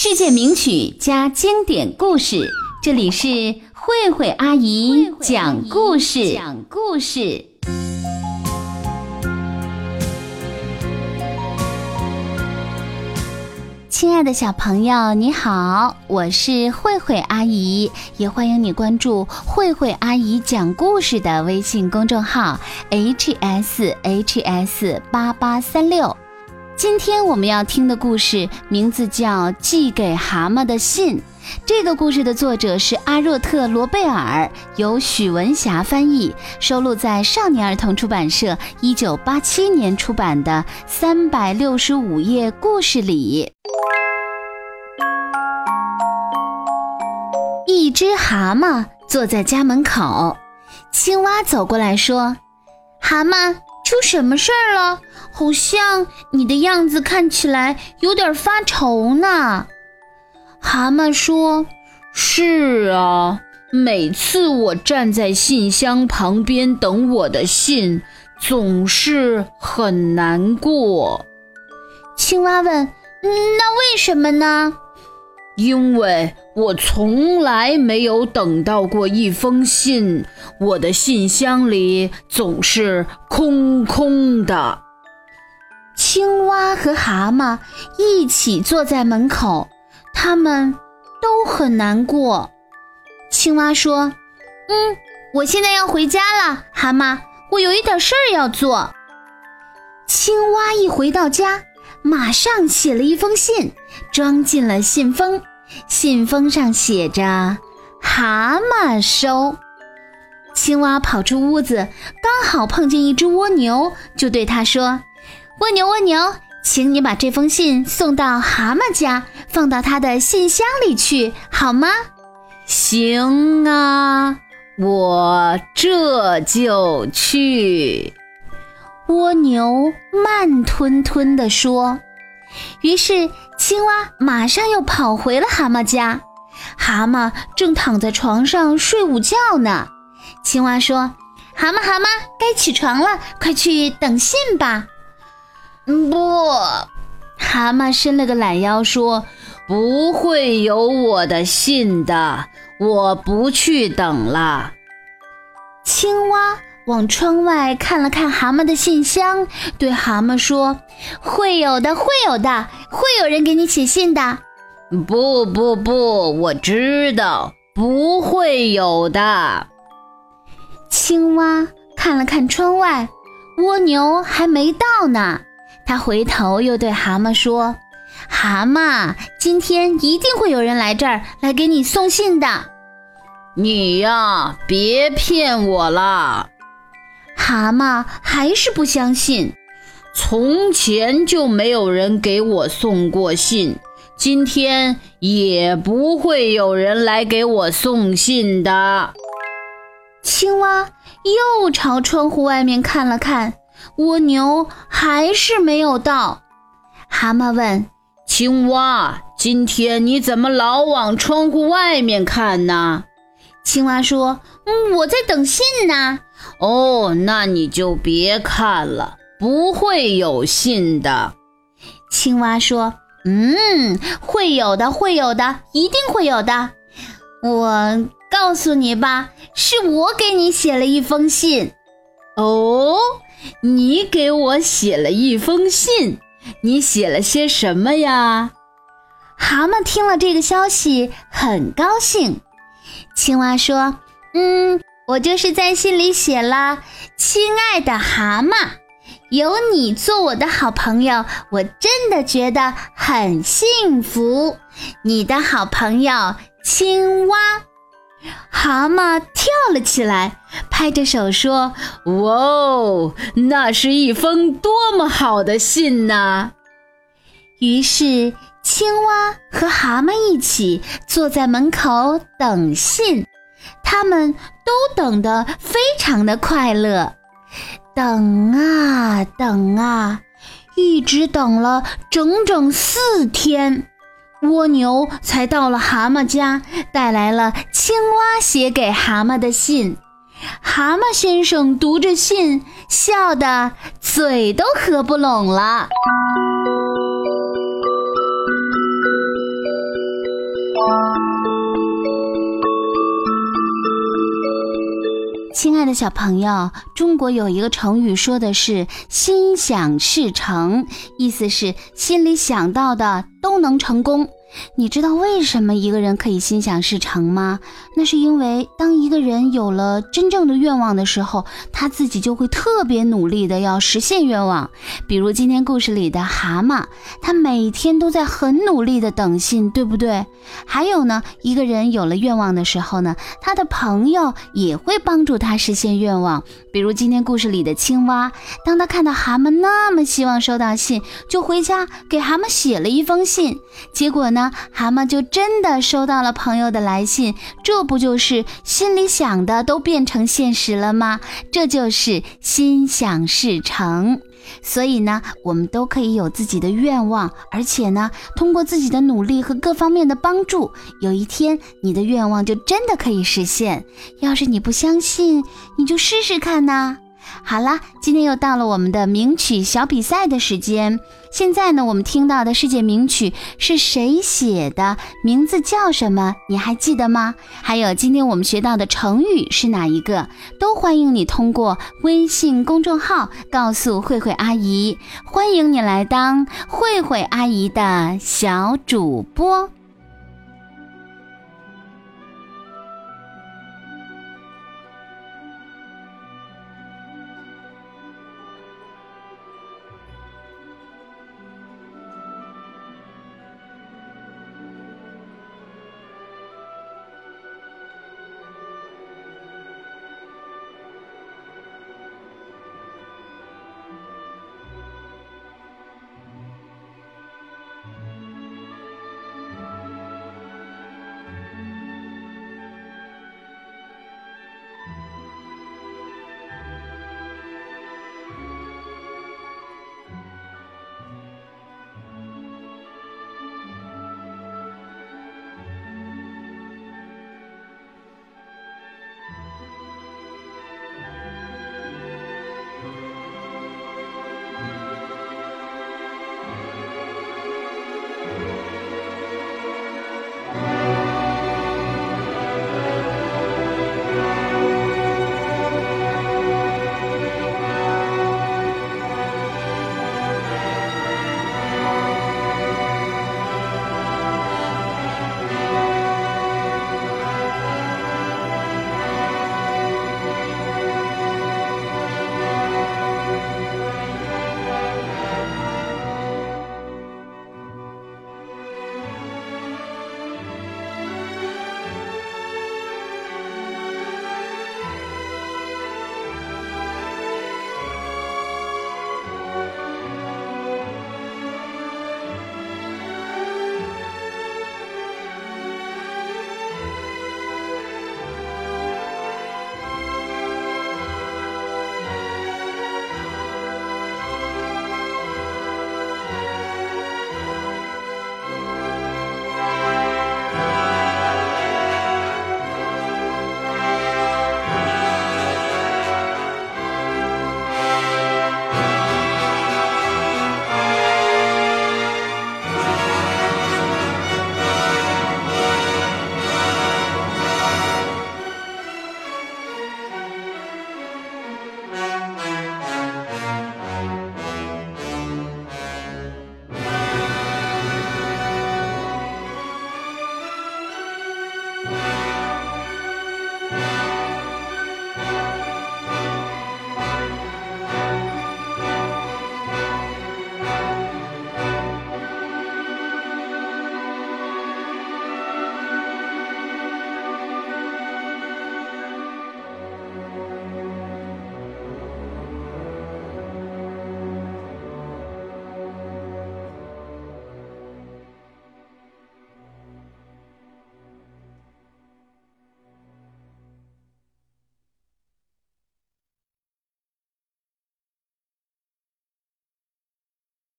世界名曲加经典故事，这里是慧慧阿姨讲故事。讲故事。亲爱的小朋友，你好，我是慧慧阿姨，也欢迎你关注慧慧阿姨讲故事的微信公众号 h s h s 八八三六。今天我们要听的故事名字叫《寄给蛤蟆的信》。这个故事的作者是阿若特·罗贝尔，由许文霞翻译，收录在少年儿童出版社一九八七年出版的《三百六十五页故事》里。一只蛤蟆坐在家门口，青蛙走过来说：“蛤蟆。”出什么事儿了？好像你的样子看起来有点发愁呢。蛤蟆说：“是啊，每次我站在信箱旁边等我的信，总是很难过。”青蛙问：“那为什么呢？”因为我从来没有等到过一封信，我的信箱里总是空空的。青蛙和蛤蟆一起坐在门口，他们都很难过。青蛙说：“嗯，我现在要回家了。”蛤蟆，我有一点事儿要做。青蛙一回到家。马上写了一封信，装进了信封。信封上写着“蛤蟆收”。青蛙跑出屋子，刚好碰见一只蜗牛，就对他说：“蜗牛，蜗牛，请你把这封信送到蛤蟆家，放到他的信箱里去，好吗？”“行啊，我这就去。”蜗牛慢吞吞地说。于是，青蛙马上又跑回了蛤蟆家。蛤蟆正躺在床上睡午觉呢。青蛙说：“蛤蟆，蛤蟆，该起床了，快去等信吧。”“不。”蛤蟆伸了个懒腰说：“不会有我的信的，我不去等了。”青蛙。往窗外看了看蛤蟆的信箱，对蛤蟆说：“会有的，会有的，会有人给你写信的。”“不不不，我知道不会有的。”青蛙看了看窗外，蜗牛还没到呢。他回头又对蛤蟆说：“蛤蟆，今天一定会有人来这儿来给你送信的。”“你呀，别骗我了。”蛤蟆还是不相信，从前就没有人给我送过信，今天也不会有人来给我送信的。青蛙又朝窗户外面看了看，蜗牛还是没有到。蛤蟆问青蛙：“今天你怎么老往窗户外面看呢？”青蛙说：“嗯，我在等信呢。”哦，那你就别看了，不会有信的。青蛙说：“嗯，会有的，会有的，一定会有的。我告诉你吧，是我给你写了一封信。哦，你给我写了一封信，你写了些什么呀？”蛤蟆听了这个消息，很高兴。青蛙说：“嗯。”我就是在信里写了，亲爱的蛤蟆，有你做我的好朋友，我真的觉得很幸福。你的好朋友青蛙，蛤蟆跳了起来，拍着手说：“哇哦，那是一封多么好的信呐！”于是，青蛙和蛤蟆一起坐在门口等信。他们都等得非常的快乐，等啊等啊，一直等了整整四天，蜗牛才到了蛤蟆家，带来了青蛙写给蛤蟆的信。蛤蟆先生读着信，笑得嘴都合不拢了。亲爱的小朋友，中国有一个成语，说的是“心想事成”，意思是心里想到的都能成功。你知道为什么一个人可以心想事成吗？那是因为当一个人有了真正的愿望的时候，他自己就会特别努力的要实现愿望。比如今天故事里的蛤蟆，他每天都在很努力的等信，对不对？还有呢，一个人有了愿望的时候呢，他的朋友也会帮助他实现愿望。比如今天故事里的青蛙，当他看到蛤蟆那么希望收到信，就回家给蛤蟆写了一封信，结果呢？蛤蟆就真的收到了朋友的来信，这不就是心里想的都变成现实了吗？这就是心想事成。所以呢，我们都可以有自己的愿望，而且呢，通过自己的努力和各方面的帮助，有一天你的愿望就真的可以实现。要是你不相信，你就试试看呐。好了，今天又到了我们的名曲小比赛的时间。现在呢，我们听到的世界名曲是谁写的？名字叫什么？你还记得吗？还有今天我们学到的成语是哪一个？都欢迎你通过微信公众号告诉慧慧阿姨。欢迎你来当慧慧阿姨的小主播。